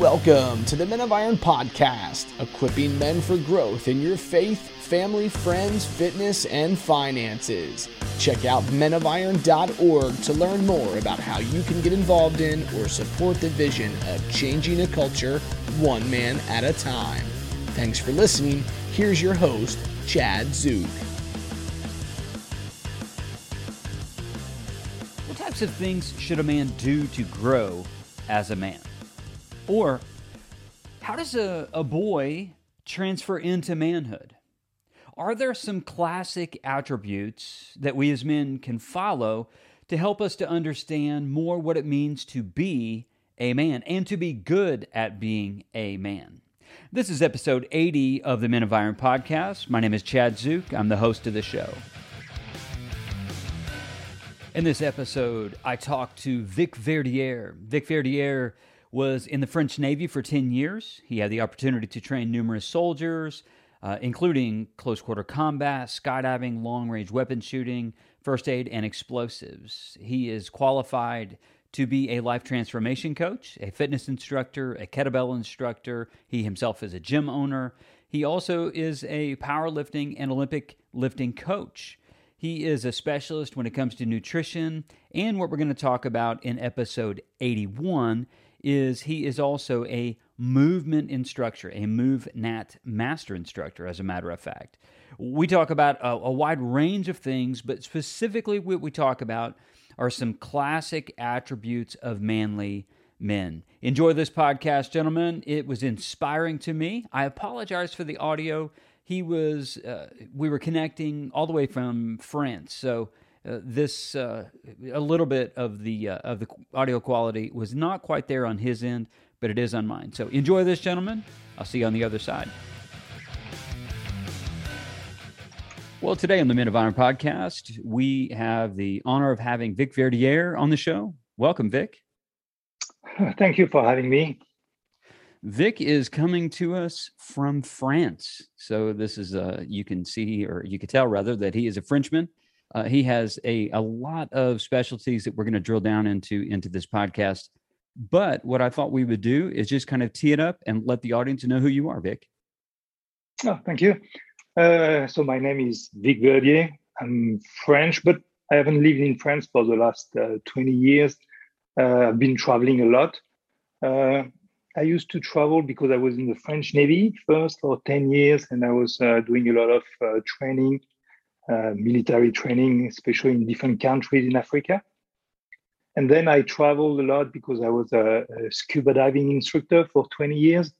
Welcome to the Men of Iron podcast, equipping men for growth in your faith, family, friends, fitness, and finances. Check out menofiron.org to learn more about how you can get involved in or support the vision of changing a culture one man at a time. Thanks for listening. Here's your host, Chad Zook. What types of things should a man do to grow as a man? Or how does a, a boy transfer into manhood? Are there some classic attributes that we as men can follow to help us to understand more what it means to be a man and to be good at being a man? This is episode 80 of the Men of Iron podcast. My name is Chad Zook. I'm the host of the show. In this episode, I talked to Vic Verdier. Vic Verdier was in the French Navy for 10 years. He had the opportunity to train numerous soldiers, uh, including close quarter combat, skydiving, long range weapon shooting, first aid, and explosives. He is qualified to be a life transformation coach, a fitness instructor, a kettlebell instructor. He himself is a gym owner. He also is a powerlifting and Olympic lifting coach. He is a specialist when it comes to nutrition. And what we're going to talk about in episode 81 is he is also a movement instructor, a MovNat master instructor, as a matter of fact. We talk about a, a wide range of things, but specifically what we talk about are some classic attributes of manly men. Enjoy this podcast, gentlemen. It was inspiring to me. I apologize for the audio. He was, uh, we were connecting all the way from France. So, uh, this uh, a little bit of the uh, of the audio quality was not quite there on his end, but it is on mine. So enjoy this, gentlemen. I'll see you on the other side. Well, today on the Men of Iron podcast, we have the honor of having Vic Verdier on the show. Welcome, Vic. Thank you for having me. Vic is coming to us from France. So this is uh you can see or you can tell rather that he is a Frenchman. Uh, he has a, a lot of specialties that we're going to drill down into into this podcast. But what I thought we would do is just kind of tee it up and let the audience know who you are, Vic. Oh, thank you. Uh, so my name is Vic Verdier. I'm French, but I haven't lived in France for the last uh, 20 years. Uh, I've been traveling a lot. Uh, I used to travel because I was in the French Navy first for 10 years, and I was uh, doing a lot of training military training, especially in different countries in Africa. And then I traveled a lot because I was a, a, scuba diving instructor for 20 years.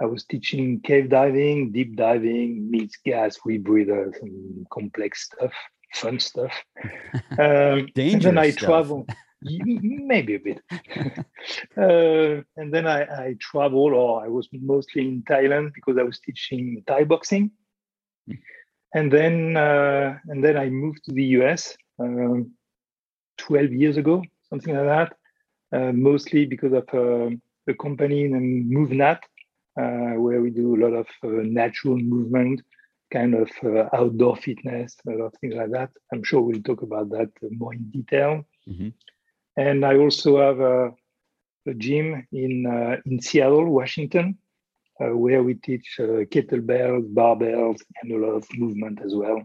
I was teaching cave diving, deep diving, mixed gas, rebreathers, and complex stuff, fun stuff. Um, Dangerous and then I travel, maybe a bit. uh, and then I, I traveled, or I was mostly in Thailand because I was teaching Thai boxing. And then uh, and then I moved to the US um, 12 years ago, something like that. Uh, mostly because of uh, a company named MovNat, uh, where we do a lot of uh, natural movement, kind of uh, outdoor fitness, a lot of things like that. I'm sure we'll talk about that more in detail. Mm-hmm. And I also have a, a gym in in Seattle, Washington, uh, where we teach uh, kettlebells, barbells, and a lot of movement as well.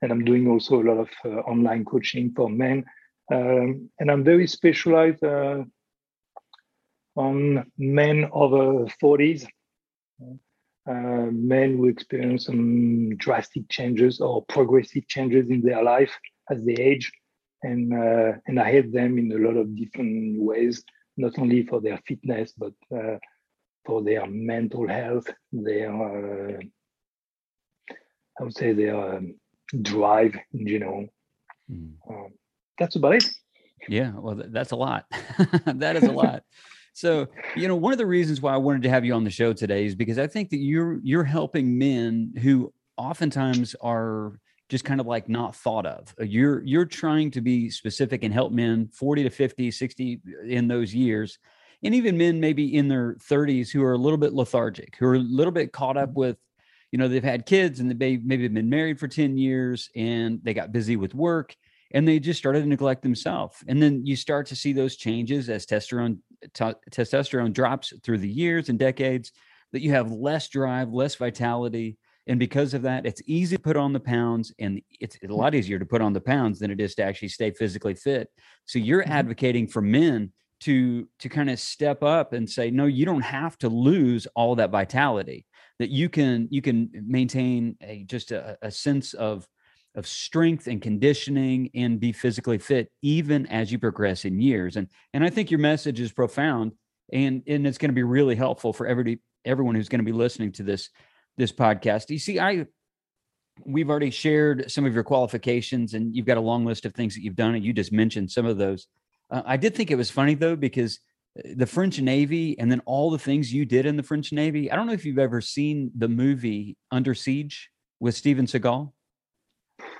And I'm doing also a lot of uh, online coaching for men. Um, and I'm very specialized on men over 40s, uh, men who experience some drastic changes or progressive changes in their life as they age. And, uh, and I help them in a lot of different ways, not only for their fitness, but uh, for their mental health, their uh, I would say their um, drive in general. Mm. Um, that's about it. Yeah, well, that's a lot. that is a lot. so, you know, one of the reasons why I wanted to have you on the show today is because I think that you're you're helping men who oftentimes are just kind of like not thought of. You're you're trying to be specific and help men 40 to 50, 60 in those years and even men maybe in their 30s who are a little bit lethargic, who are a little bit caught up mm-hmm. with, you know, they've had kids and they maybe been married for 10 years and they got busy with work and they just started to neglect themselves. And then you start to see those changes as testosterone t- testosterone drops through the years and decades. That you have less drive, less vitality, and because of that, it's easy to put on the pounds, and it's a lot easier to put on the pounds than it is to actually stay physically fit. So you're mm-hmm. advocating for men to to kind of step up and say, no, you don't have to lose all that vitality. That you can you can maintain a just a, a sense of of strength and conditioning and be physically fit even as you progress in years. And and i think your message is profound and and it's going to be really helpful for everybody everyone who's going to be listening to this this podcast. You see i we've already shared some of your qualifications and you've got a long list of things that you've done and you just mentioned some of those uh, i did think it was funny though because uh, the french navy and then all the things you did in the french navy i don't know if you've ever seen the movie under siege with steven seagal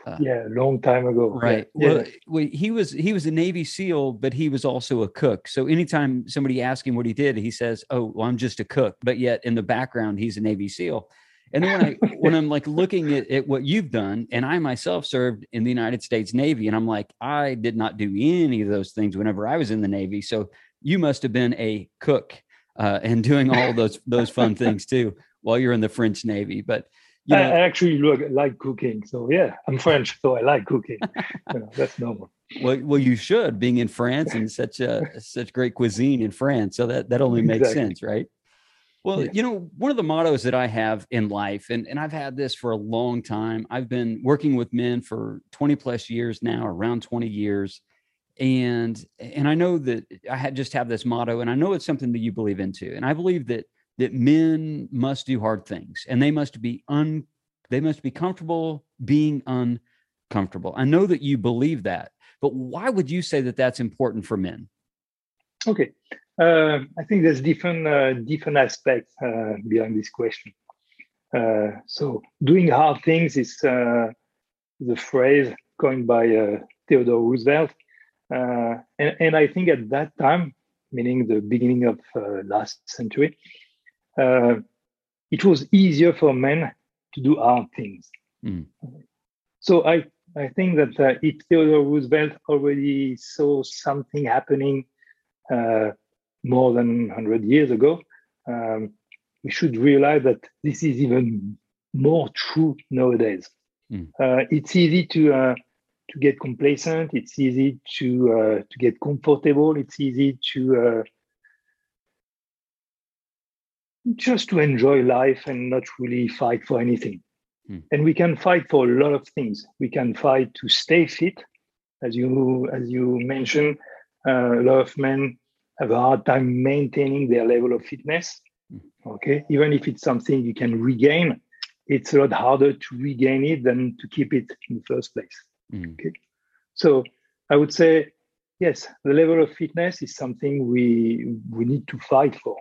uh, yeah, long time ago. Right. Yeah. Well, he was he was a Navy SEAL, but he was also a cook. So anytime somebody asks him what he did, he says, "Oh, well, I'm just a cook." But yet in the background, he's a Navy SEAL. And then when I when I'm like looking at, at what you've done, and I myself served in the United States Navy, and I'm like, I did not do any of those things whenever I was in the Navy. So you must have been a cook uh, and doing all those those fun things too while you're in the French Navy. But you know, I actually look, like cooking. So yeah, I'm French, so I like cooking. you know, that's normal. Well, well, you should being in France and such a such great cuisine in France. So that that only makes exactly. sense, right? Well, yeah. you know, one of the mottos that I have in life, and, and I've had this for a long time. I've been working with men for 20 plus years now, around 20 years. And and I know that I had just have this motto, and I know it's something that you believe into. And I believe that that men must do hard things and they must be un they must be comfortable being uncomfortable. I know that you believe that, but why would you say that that's important for men? Okay, uh, I think there's different uh, different aspects uh, behind this question. Uh, so, doing hard things is uh, the phrase coined by uh, Theodore Roosevelt, and, and, I think at that time, meaning the beginning of last century, uh, it was easier for men to do hard things. Mm. So I, I think that uh, if Theodore Roosevelt already saw something happening uh, more than 100 years ago, um, we should realize that this is even more true nowadays. Mm. Uh, it's easy to uh, to get complacent. It's easy to uh, to get comfortable. It's easy to just to enjoy life and not really fight for anything. Hmm. And we can fight for a lot of things. We can fight to stay fit, as you as you mentioned. Uh, a lot of men have a hard time maintaining their level of fitness. Hmm. Okay, even if it's something you can regain, it's a lot harder to regain it than to keep it in the first place. Hmm. Okay, so I would say yes, the level of fitness is something we we need to fight for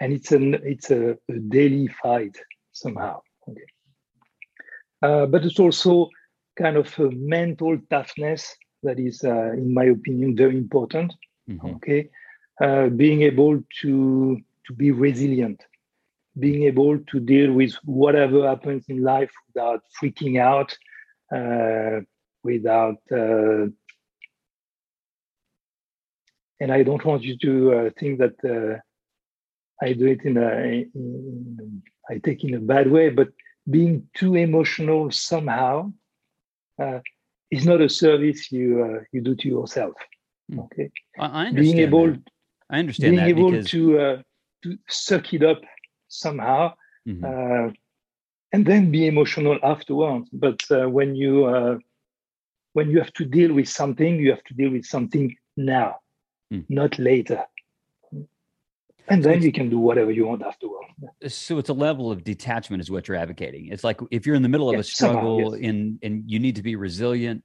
and it's an it's a, a daily fight somehow. Okay, uh, but it's also kind of a mental toughness that is, uh, in my opinion, very important. Mm-hmm. Okay, uh, being able to to be resilient, being able to deal with whatever happens in life without freaking out, uh, without uh, and I don't want you to uh, think that uh, I do it in a, in, I take in a bad way, but being too emotional somehow uh, is not a service you uh, you do to yourself. Hmm. Okay, I, understand. Being able, that. I understand being able because... to uh, to suck it up somehow, mm-hmm. Uh, and then be emotional afterwards. But uh, when you uh, when you have to deal with something, you have to deal with something now, mm. not later and then you can do whatever you want afterwards. So it's a level of detachment, is what you're advocating. It's like if you're in the middle of yes, a struggle somehow, yes. and and you need to be resilient,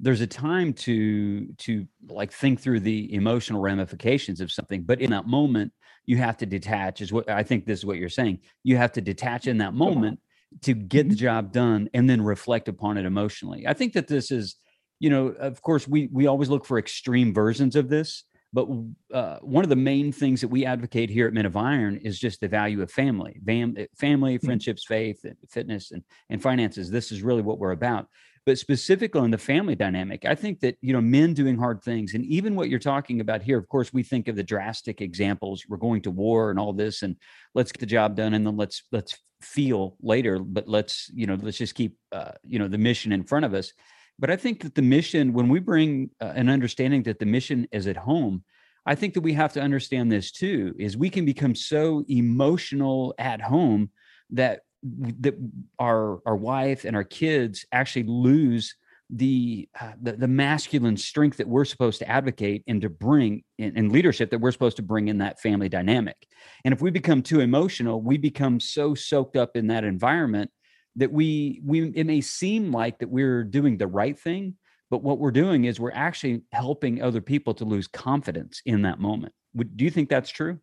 there's a time to to like think through the emotional ramifications of something. But in that moment, you have to detach. Is what I think. This is what you're saying. You have to detach in that moment to get the mm-hmm. job done and then reflect upon it emotionally. I think that this is, you know, of course, we we always look for extreme versions of this but uh, one of the main things that we advocate here at Men of Iron is just the value of family, Fam- family, mm-hmm. friendships, faith, fitness, and, and finances. This is really what we're about. But specifically on the family dynamic, I think that you know men doing hard things, and even what you're talking about here. Of course, we think of the drastic examples. We're going to war and all this, and let's get the job done, and then let's let's feel later. But let's you know let's just keep uh, you know the mission in front of us. But I think that the mission, when we bring uh, an understanding that the mission is at home, I think that we have to understand this too. Is we can become so emotional at home that that our our wife and our kids actually lose the, uh, the, the masculine strength that we're supposed to advocate and to bring in, in, leadership that we're supposed to bring in that family dynamic. And if we become too emotional, we become so soaked up in that environment that we we it may seem like that we're doing the right thing, but what we're doing is we're actually helping other people to lose confidence in that moment. Would, do you think that's true?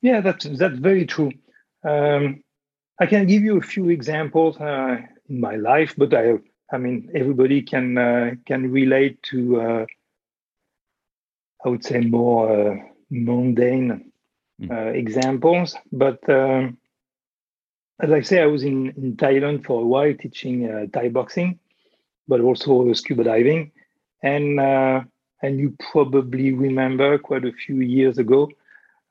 Yeah, that's that's very true. Um, I can give you a few examples uh, in my life, but I, I mean, everybody can uh, can relate to, uh, I would say, more uh, mundane mm. examples. But um, as I say, I was in, in Thailand for a while teaching uh, Thai boxing, but also scuba diving, and and you probably remember quite a few years ago,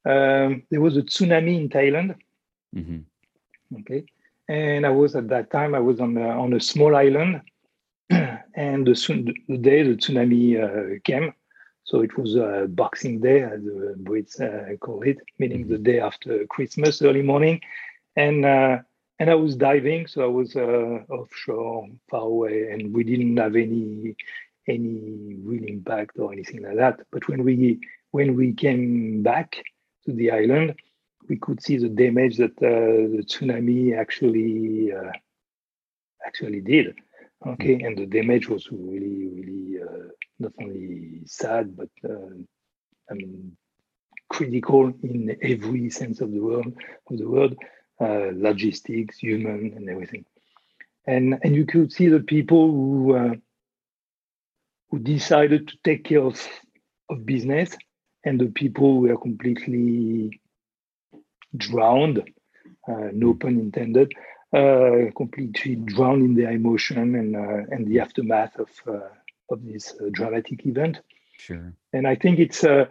um, there was a tsunami in Thailand. Mm-hmm Okay, and I was at that time I was on a, on a small island, and the, the day the tsunami uh, came, so it was a Boxing Day, as the Brits uh, call it, meaning the mm-hmm. day after Christmas, early morning, and uh, and I was diving, so I was uh, offshore, far away, and we didn't have any any real impact or anything like that. But when we when we came back to the island, we could see the damage that uh, the tsunami actually uh, actually did. Okay, mm-hmm. and the damage was really, really uh, not only sad, but I mean critical in every sense of the word of the word, uh, logistics, human, and everything. And and you could see the people who uh, who decided to take care of of business, and the people who were completely drowned, uh, no hmm. pun intended, uh, completely drowned in their emotion and uh, and the aftermath of of this dramatic event. Sure. And I think it's a,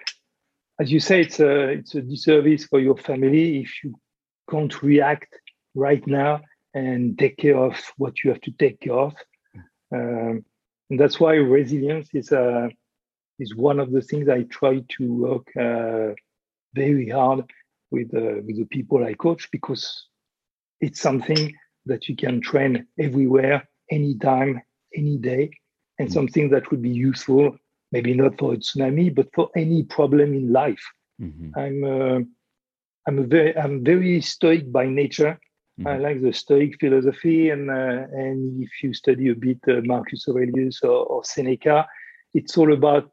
as you say, it's a it's a disservice for your family if you can't react right now and take care of what you have to take care of. Um, and that's why resilience is uh, is one of the things I try to work uh, very hard with uh, with the people I coach because it's something that you can train everywhere, anytime, any day, and mm-hmm. something that would be useful. Maybe not for a tsunami, but for any problem in life. Mm-hmm. I'm uh, I'm a very I'm very stoic by nature. Mm-hmm. I like the Stoic philosophy, and uh, and if you study a bit uh, Marcus Aurelius or, or, Seneca, it's all about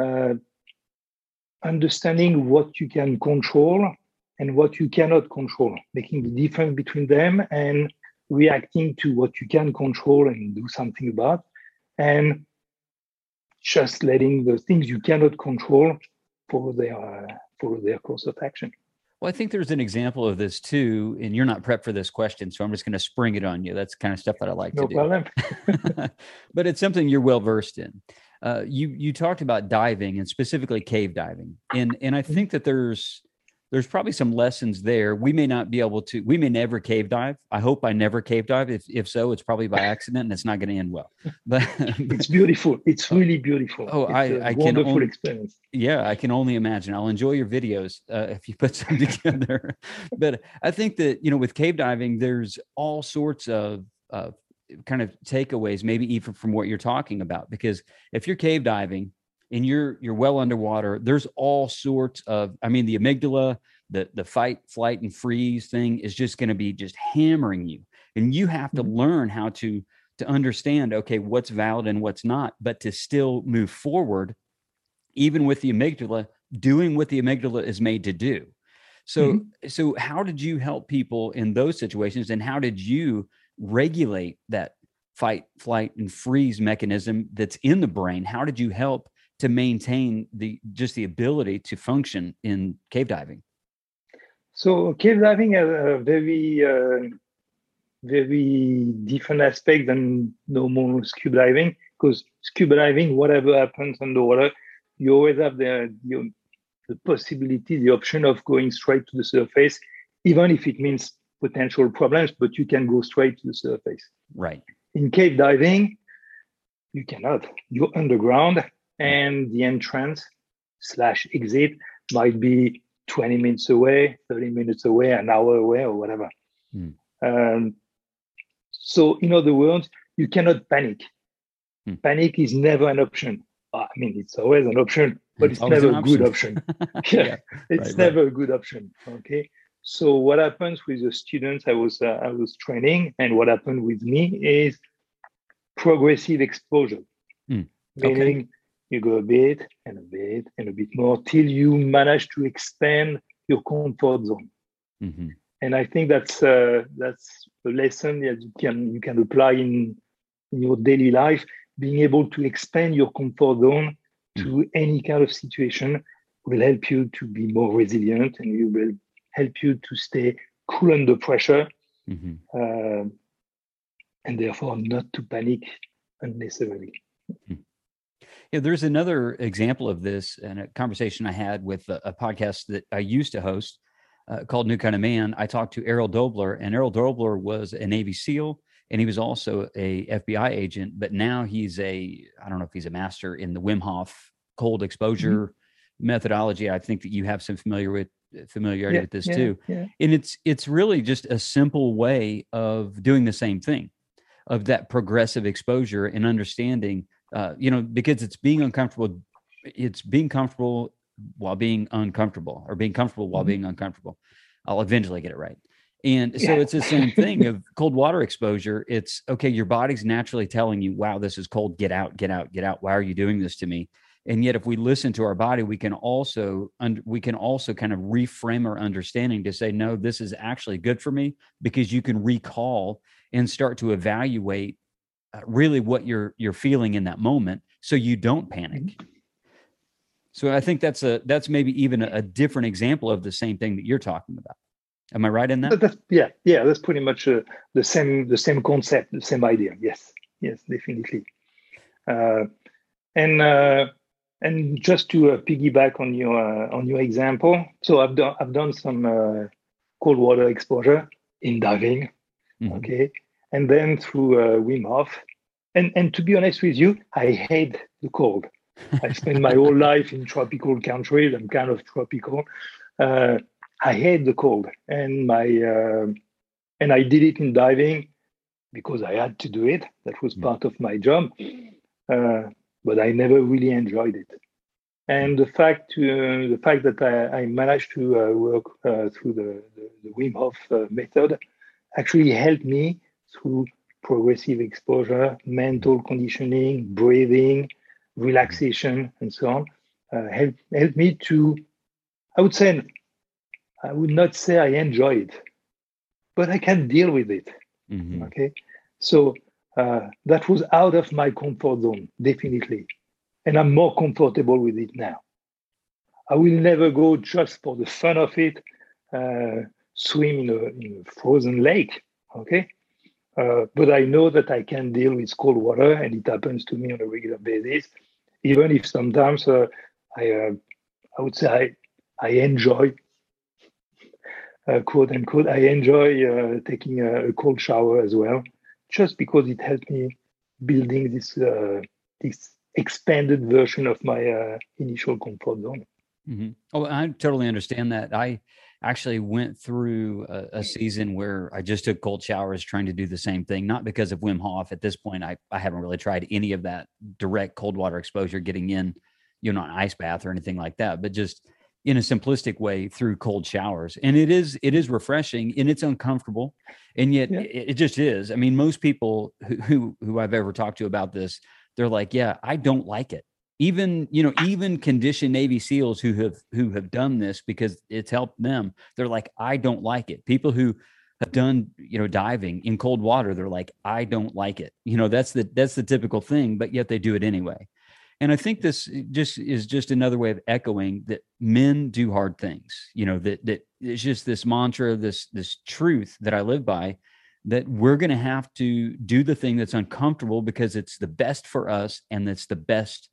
uh, understanding what you can control and what you cannot control, making the difference between them and reacting to what you can control and do something about, and just letting the things you cannot control follow their uh, follow their course of action. Well, I think there's an example of this too, and you're not prepped for this question, so I'm just going to spring it on you. That's kind of stuff that I like no to do. but it's something you're well versed in. Uh, you you talked about diving and specifically cave diving, and and I think that there's there's probably some lessons there. We may not be able to, we may never cave dive. I hope I never cave dive. If, if so, it's probably by accident and it's not going to end well. But it's beautiful. It's really beautiful. Oh, it's I, I can only, experience. Yeah, I can only imagine. I'll enjoy your videos uh, if you put some together. but I think that, you know, with cave diving, there's all sorts of, uh, kind of takeaways, maybe even from what you're talking about, because if you're cave diving, and you're you're well underwater there's all sorts of i mean the amygdala the the fight flight and freeze thing is just going to be just hammering you and you have to mm-hmm. learn how to to understand okay what's valid and what's not but to still move forward even with the amygdala doing what the amygdala is made to do so mm-hmm. so how did you help people in those situations and how did you regulate that fight flight and freeze mechanism that's in the brain how did you help to maintain the just the ability to function in cave diving? So cave diving has a very uh, very different aspect than normal scuba diving because scuba diving, whatever happens underwater, you always have the, the, the possibility, the option of going straight to the surface, even if it means potential problems, but you can go straight to the surface. Right. In cave diving, you cannot. You're underground, and the entrance slash exit might be 20 minutes away, 30 minutes away, an hour away, or whatever. Hmm. Um, so, in other words, you cannot panic. Hmm. Panic is never an option. I mean, it's always an option, but it's, it's never a good option. yeah, it's right, never right. a good option. Okay. So what happens with the students I was uh, I was training, and what happened with me is progressive exposure, mm. meaning okay. You go a bit and a bit and a bit more till you manage to expand your comfort zone. Mm-hmm. And I think that's uh, that's a lesson that you can you can apply in in your daily life. Being able to expand your comfort zone mm. to any kind of situation will help you to be more resilient, and you will help you to stay cool under pressure. Mm-hmm. Uh, and therefore not to panic unnecessarily. Hmm. Yeah, there's another example of this and a conversation I had with a, a podcast that I used to host uh, called New Kind of Man. I talked to Errol Dobler, and Errol Dobler was a Navy SEAL, and he was also a FBI agent. But now he's a I don't know if he's a master in the Wim Hof cold exposure mm-hmm. methodology. I think that you have some familiar with familiarity yeah, with this yeah, too. Yeah. And it's it's really just a simple way of doing the same thing of that progressive exposure and understanding uh, you know because it's being uncomfortable it's being comfortable while being uncomfortable or being comfortable while mm-hmm. being uncomfortable. I'll eventually get it right. And so yeah. it's the same thing of cold water exposure. It's okay your body's naturally telling you wow this is cold. Get out get out get out. Why are you doing this to me? And yet if we listen to our body we can also we can also kind of reframe our understanding to say no this is actually good for me because you can recall and start to evaluate really what you're you're feeling in that moment so you don't panic mm-hmm. so i think that's a that's maybe even a, a different example of the same thing that you're talking about am i right in that that's, yeah yeah that's pretty much uh, the same the same concept the same idea yes yes definitely uh, and uh, and just to uh, piggyback on your uh, on your example so i've done i've done some cold water exposure in diving Mm-hmm. Okay. And then through uh, Wim Hof. And, and to be honest with you, I hate the cold. I spent my whole life in tropical countries. I'm kind of tropical. Uh, I hate the cold, and my uh, and I did it in diving because I had to do it. That was mm-hmm. part of my job, uh, but I never really enjoyed it. And the fact uh, the fact that I, I managed to uh, work uh, through the, the, the Wim Hof method actually helped me through progressive exposure, mental conditioning, breathing, relaxation, and so on. Uh, help help me to, I would say, I would not say I enjoy it, but I can deal with it. Mm-hmm. Okay, so uh, that was out of my comfort zone, definitely, and I'm more comfortable with it now. I will never go just for the fun of it. Uh, swim in a, in a frozen lake. Okay. Uh, but I know that I can deal with cold water, and it happens to me on a regular basis. Even if sometimes uh, I, uh, I would say I, I enjoy, uh, quote unquote, I enjoy uh, taking a, a, cold shower as well, just because it helps me building this this expanded version of my initial comfort zone. Mm-hmm. Oh, I totally understand that. I actually went through a, a, season where I just took cold showers trying to do the same thing, not because of Wim Hof. At this point, I, I haven't really tried any of that direct cold water exposure, getting in, you know, an ice bath or anything like that, but just in a simplistic way through cold showers. And it is, it is refreshing and it's uncomfortable. And yet yeah. it, it, just is. I mean, most people who, who, who I've ever talked to about this, they're like, yeah, I don't like it even you know even conditioned navy seals who have who have done this because it's helped them they're like i don't like it. People who have done you know diving in cold water they're like i don't like it. You know that's the that's the typical thing but yet they do it anyway. And i think this just is just another way of echoing that men do hard things you know that that it's just this mantra this this truth that i live by that we're going to have to do the thing that's uncomfortable because it's the best for us and it's the best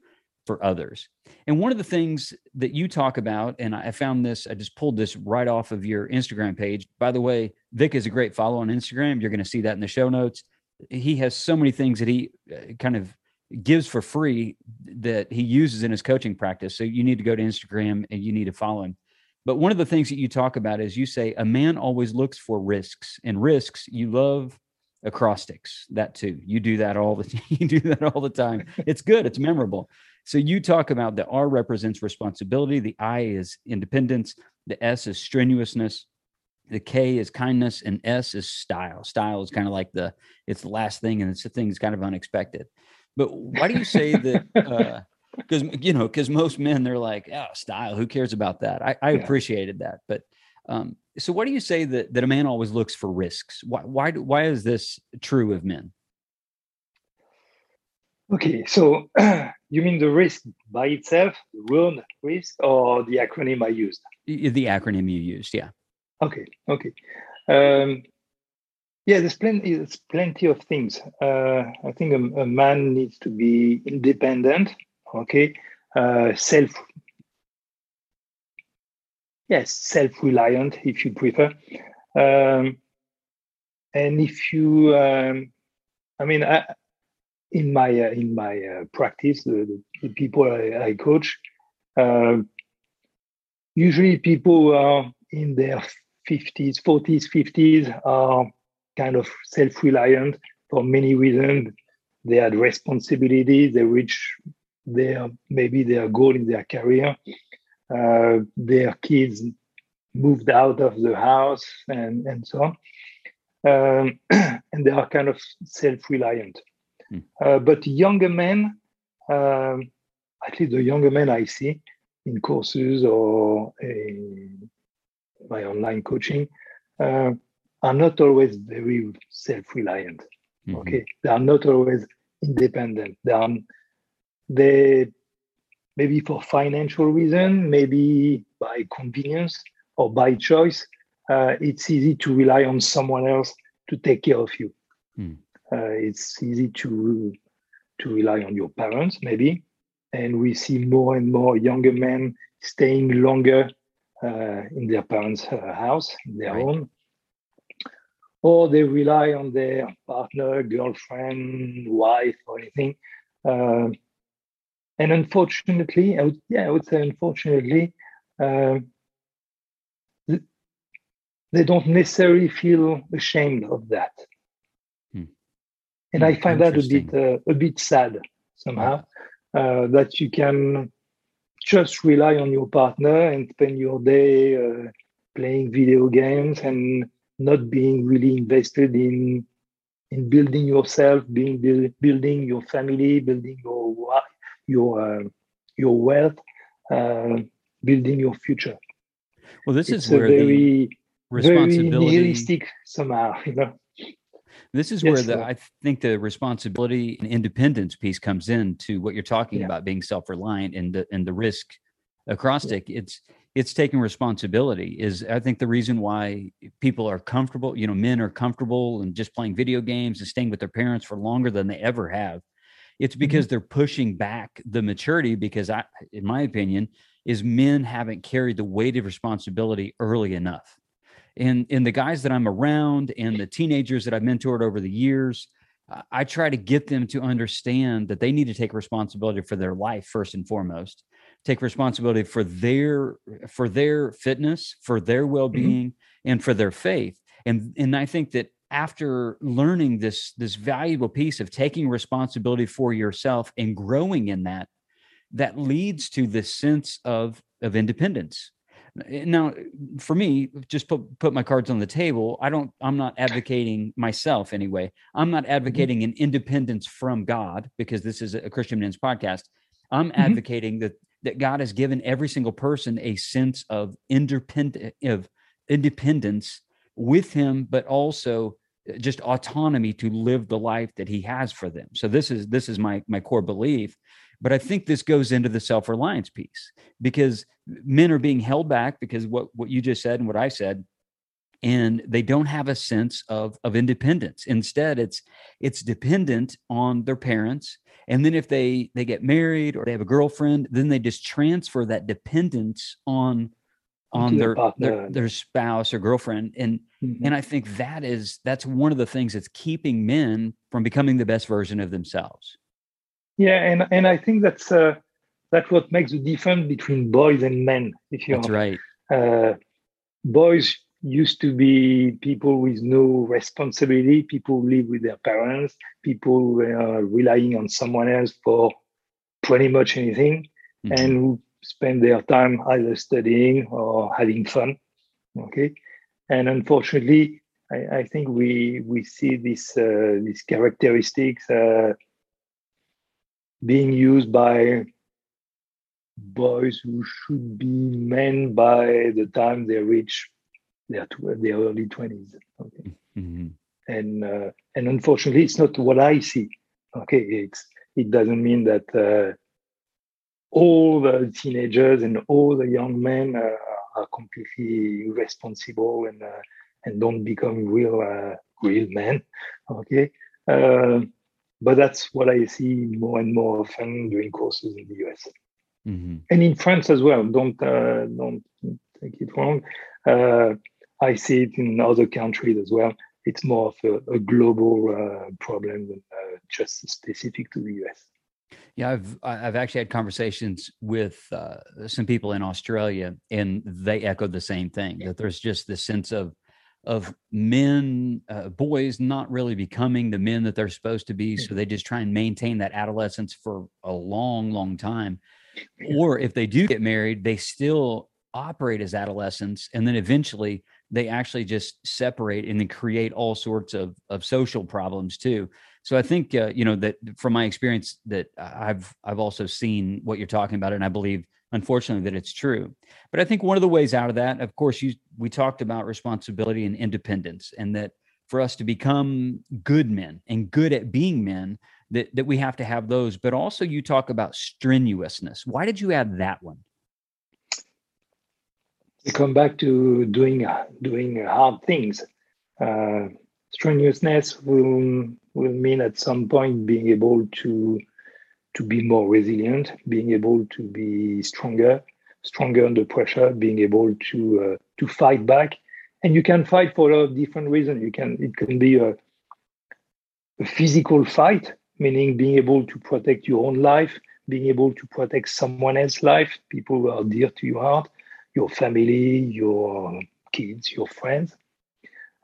for others. And one of the things that you talk about, and I found this, I just pulled this right off of your Instagram page. By the way, Vic is a great follow on Instagram. You're going to see that in the show notes. He has so many things that he uh, kind of gives for free that he uses in his coaching practice. So you need to go to Instagram and you need to follow him. But one of the things that you talk about is you say a man always looks for risks, and risks you love acrostics. That too, you do that all the you do that all the time. It's good. It's memorable. So you talk about the R represents responsibility, the I is independence, the S is strenuousness, the K is kindness, and S is style. Style is kind of like the it's the last thing, and it's the thing that's kind of unexpected. But why do you say that? Uh, because you know because most men they're like oh style who cares about that i, I yeah. appreciated that but um, so why do you say that that a man always looks for risks why why do, why is this true of men okay so you mean the risk by itself the word risk or the acronym i used the acronym you used yeah okay okay um, yeah, there's plenty. There's plenty of things. Uh, I think a, a, man needs to be independent okay uh, self yes self-reliant if you prefer um, and if you um, i mean I, in my uh, in my uh, practice the, the, people I, I coach uh, usually people who are in their 50s 40s 50s are kind of self-reliant for many reasons they had responsibilities they reach their maybe their goal in their career. Uh, their kids moved out of the house and, and so on. Um, and they are kind of self-reliant. Hmm. Uh, but younger men, um, at least the younger men I see in courses or my online coaching, uh, are not always very self-reliant. Mm-hmm. Okay, they are not always independent. They are they maybe for financial reason, maybe by convenience or by choice, uh, it's easy to rely on someone else to take care of you. Hmm. Uh, it's easy to to rely on your parents, maybe, and we see more and more younger men staying longer uh, in their parents' uh, house, in their right. home, or they rely on their partner, girlfriend, wife, or anything uh, and unfortunately, I would, yeah, I would say unfortunately, uh, they don't necessarily feel ashamed of that. And I find that a bit uh, a bit sad somehow uh, that you can just rely on your partner and spend your day uh, playing video games and not being really invested in in building yourself, being building your family, building your your uh, your wealth, uh, building your future. Well, this it's is where very, the responsibility very nihilistic somehow, you know. This is yes, where the I think the responsibility and independence piece comes in to what you're talking yeah. about being self-reliant and the and the risk acrostic. Yeah. It's it's taking responsibility is i think the reason why people are comfortable you know men are comfortable and just playing video games and staying with their parents for longer than they ever have it's mm-hmm. because mm-hmm. they're pushing back the maturity because I in my opinion is men haven't carried the weight of responsibility early enough. And in the guys that I'm around and the teenagers that I've mentored over the years, I try to get them to understand that they need to take responsibility for their life first and foremost take responsibility for their for their fitness for their mm-hmm. well-being mm-hmm. and for their faith and and i think that after learning this this valuable piece of taking responsibility for yourself and growing in that that leads to this sense of of independence now for me just put put my cards on the table i don't i'm not advocating myself anyway i'm not mm-hmm. advocating mm-hmm. an independence from god because this is a christian men's podcast i'm mm-hmm. advocating that that god has given every single person a sense of independent of independence with him, but also uh, just autonomy to live the life that he has for them. So this is this is my my core belief. But I think this goes into the self-reliance piece because men are being held back because what what you just said and what I said, and they don't have a sense of of independence. Instead it's it's dependent on their parents and then if they they get married or they have a girlfriend then they just transfer that dependence on on their, their, their spouse or girlfriend and mm-hmm. and i think that is that's one of the things that's keeping men from becoming the best version of themselves yeah and and i think that's uh that's what makes the difference between boys and men if you that's right uh boys used to be people with no responsibility, people who live with their parents, people who are relying on someone else for pretty much anything, mm-hmm. and who spend their time either studying or having fun. Okay, and unfortunately, I, I think we we see this uh, these characteristics uh, being used by boys who should be men by the time they reach their their early twenties. Okay, mm-hmm. and uh, and unfortunately, it's not what I see. Okay, it's it doesn't mean that uh, all the teenagers and all the young men uh, are completely irresponsible and uh, and don't become real uh, real men. Okay. Uh, but that's what I see more and more often during courses in the US mm-hmm. and in France as well. Don't don't take it wrong. I see it in other countries as well. It's more of a, a global uh, problem than uh, just specific to the US. Yeah, I've I've actually had conversations with uh, some people in Australia, and they echoed the same thing that there's just this sense of of men, uh, boys, not really becoming the men that they're supposed to be, so they just try and maintain that adolescence for a long, long time. Or if they do get married, they still operate as adolescents, and then eventually they actually just separate and then create all sorts of of social problems too. So I think uh, you know that from my experience that I've I've also seen what you're talking about, and I believe unfortunately that it's true. But I think one of the ways out of that, of course, you we talked about responsibility and independence, and that for us to become good men and good at being men, that that we have to have those. But also, you talk about strenuousness. Why did you add that one? we come back to doing doing hard things. Uh, strenuousness will will mean at some point being able to to be more resilient, being able to be stronger, stronger under pressure, being able to uh, to fight back. And you can fight for a lot of different reasons. You can it can be a, a physical fight, meaning being able to protect your own life, being able to protect someone else's life, people who are dear to your heart your family, your kids, your friends.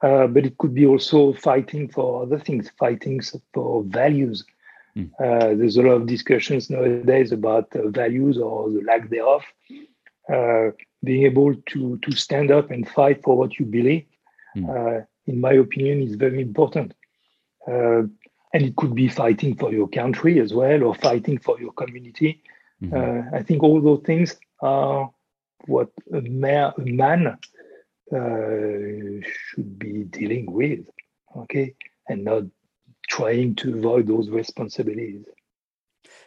Uh, but it could be also fighting for other things, fighting for values. Mm. Uh, there's a lot of discussions nowadays about uh, values or the lack thereof. Uh, being able to to stand up and fight for what you believe, mm. in my opinion, is very important. Uh, and it could be fighting for your country as well, or fighting for your community. Mm-hmm. I think all those things are what a, man, a man uh, should be dealing with, okay, and not trying to avoid those responsibilities.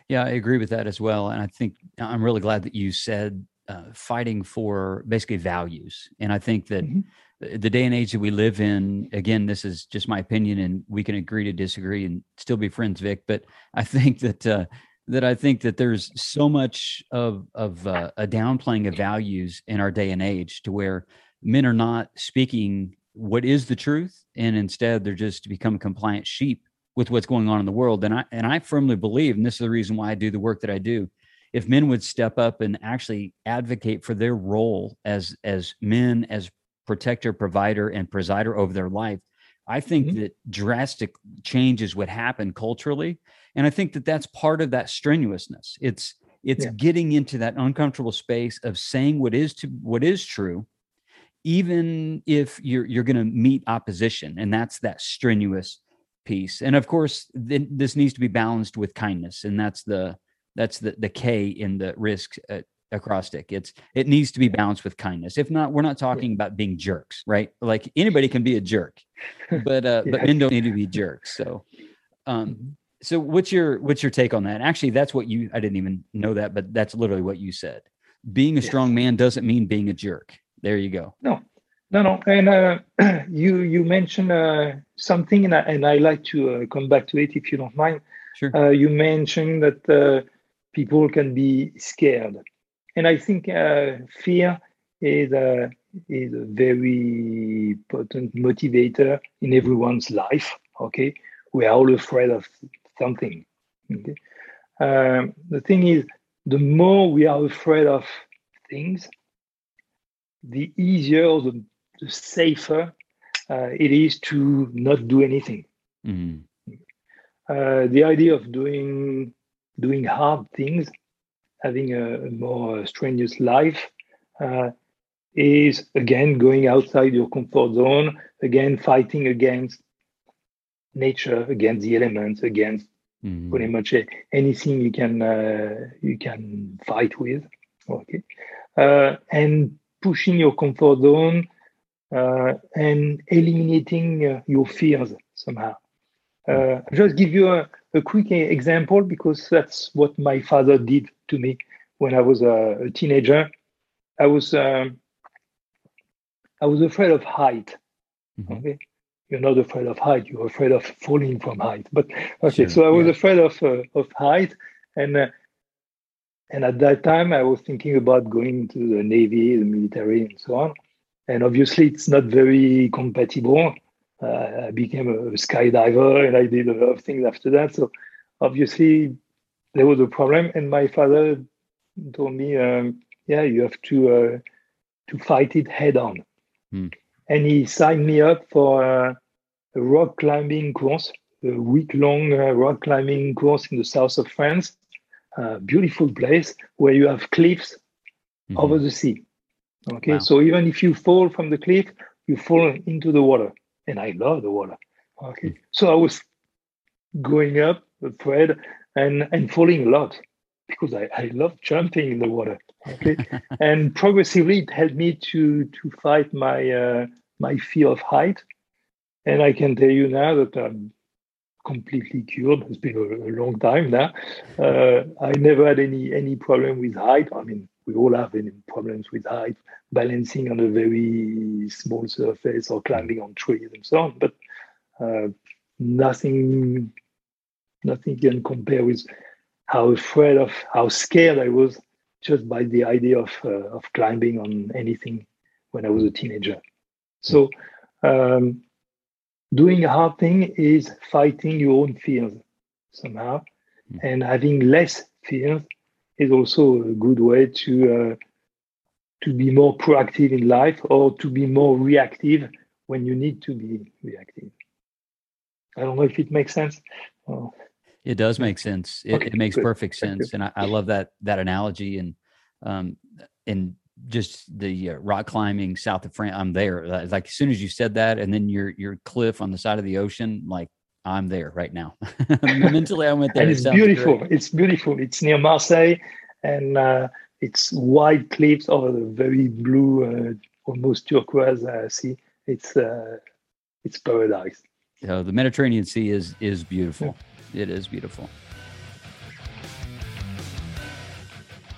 Yeah, I agree with that as well. And I think I'm really glad that you said uh, fighting for basically values. And I think that mm-hmm. the day and age that we live in, again, this is just my opinion, and we can agree to disagree and still be friends, Vic. But I think that uh, that I think that there's so much of of uh, a downplaying of values in our day and age to where men are not speaking what is the truth and instead they're just to become compliant sheep with what's going on in the world and I and I firmly believe and this is the reason why I do the work that I do if men would step up and actually advocate for their role as as men as protector provider and presider over their life I think mm-hmm. that drastic changes would happen culturally and i think that that's part of that strenuousness it's it's yeah. getting into that uncomfortable space of saying what is to what is true even if you're you're going to meet opposition and that's that strenuous piece. And of course th- this needs to be balanced with kindness and that's the that's the the k in the risk uh, acrostic. It's it needs to be balanced with kindness. If not we're not talking yeah. about being jerks right? Like anybody can be a jerk but uh yeah. but men don't need to be jerks so um mm-hmm. so what's your what's your take on that? Actually that's what you i didn't even know that but that's literally what you said. Being a strong man doesn't mean being a jerk. There you go. No No, no, and uh, you you mentioned uh, something, and I, and I like to uh, come back to it if you don't mind. Sure. Uh, you mentioned that uh, people can be scared, and I think uh, fear is a is a very potent motivator in everyone's life. Okay, we are all afraid of something. Okay, um, the thing is, the more we are afraid of things, the easier the, the safer uh, it is to not do anything. Mhm. Uh, the idea of doing doing hard things, having a, a more strenuous life, uh, is again going outside your comfort zone, again fighting against nature, against the elements, against Mhm. pretty much a- anything you can uh, you can fight with okay uh, and pushing your comfort zone uh, and eliminating uh, your fears somehow uh, I'll just give you a, a quick example because that's what my father did to me when I was a, a teenager. I was um, I was afraid of height. Mhm. Okay, you're not afraid of height; you're afraid of falling from height. But okay, Sure, so I was yeah. afraid of uh, of height, and uh, and at that time I was thinking about going to the navy, the military, and so on. And obviously, it's not very compatible. Uh, I became a skydiver, and I did a lot of things after that. So obviously, there was a problem. And my father told me, um, "Yeah, you have to uh, to fight it head on." Hmm. And he signed me up for uh, a rock climbing course, a week-long uh, rock climbing course in the south of France. A beautiful place where you have cliffs Mhm. over the sea. Okay, Wow. so even if you fall from the cliff, you fall into the water, and I love the water. Okay, so I was going up, afraid, and and falling a lot because I, I love jumping in the water. Okay, and progressively it helped me to to fight my uh, my fear of height, and I can tell you now that I'm completely cured. It's been a, a long time now. Uh, I never had any any problem with height. I mean, we all have any problems with height, balancing on a very small surface or climbing on trees and so on. But uh, nothing, nothing can compare with how afraid of, how scared I was just by the idea of uh, of climbing on anything when I was a teenager. So. Um, doing a hard thing is fighting your own fears somehow and having less fears is also a good way to uh, to be more proactive in life or to be more reactive when you need to be reactive i don't know if it makes sense It does make sense. It, Okay, it makes good. perfect sense, and I, I love that that analogy. And um, and just the uh, rock climbing south of France, I'm there. Like as soon as you said that, and then your your cliff on the side of the ocean, like I'm there right now. Mentally, I went there. and it's sounds beautiful great. it's beautiful it's near marseille and uh, it's white cliffs over the very blue uh, almost turquoise uh, sea it's uh, it's paradise the Mediterranean Sea is is beautiful. It is beautiful.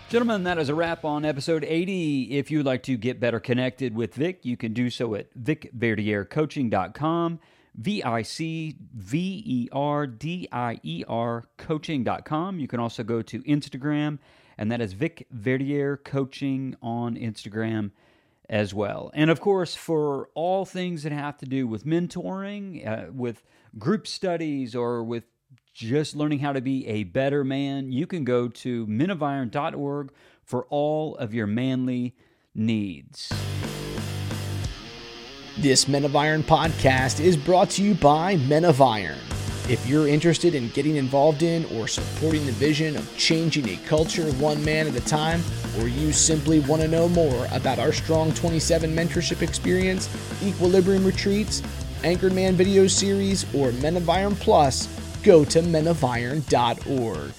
Gentlemen, that is a wrap on episode 80. If you would like to get better connected with Vic, you can do so at vicverdiercoaching.com, V I C V E R D I E R coaching.com. You can also go to Instagram, and that is Vic Verdier Coaching on Instagram as well. And of course, for all things that have to do with mentoring, uh, with group studies, or with just learning how to be a better man, you can go to menofiron.org for all of your manly needs. This Men of Iron podcast is brought to you by Men of Iron. If you're interested in getting involved in or supporting the vision of changing a culture one man at a time, or you simply want to know more about our Strong 27 mentorship experience, Equilibrium retreats, Anchored Man video series, or Men of Iron Plus, go to menofiron.org.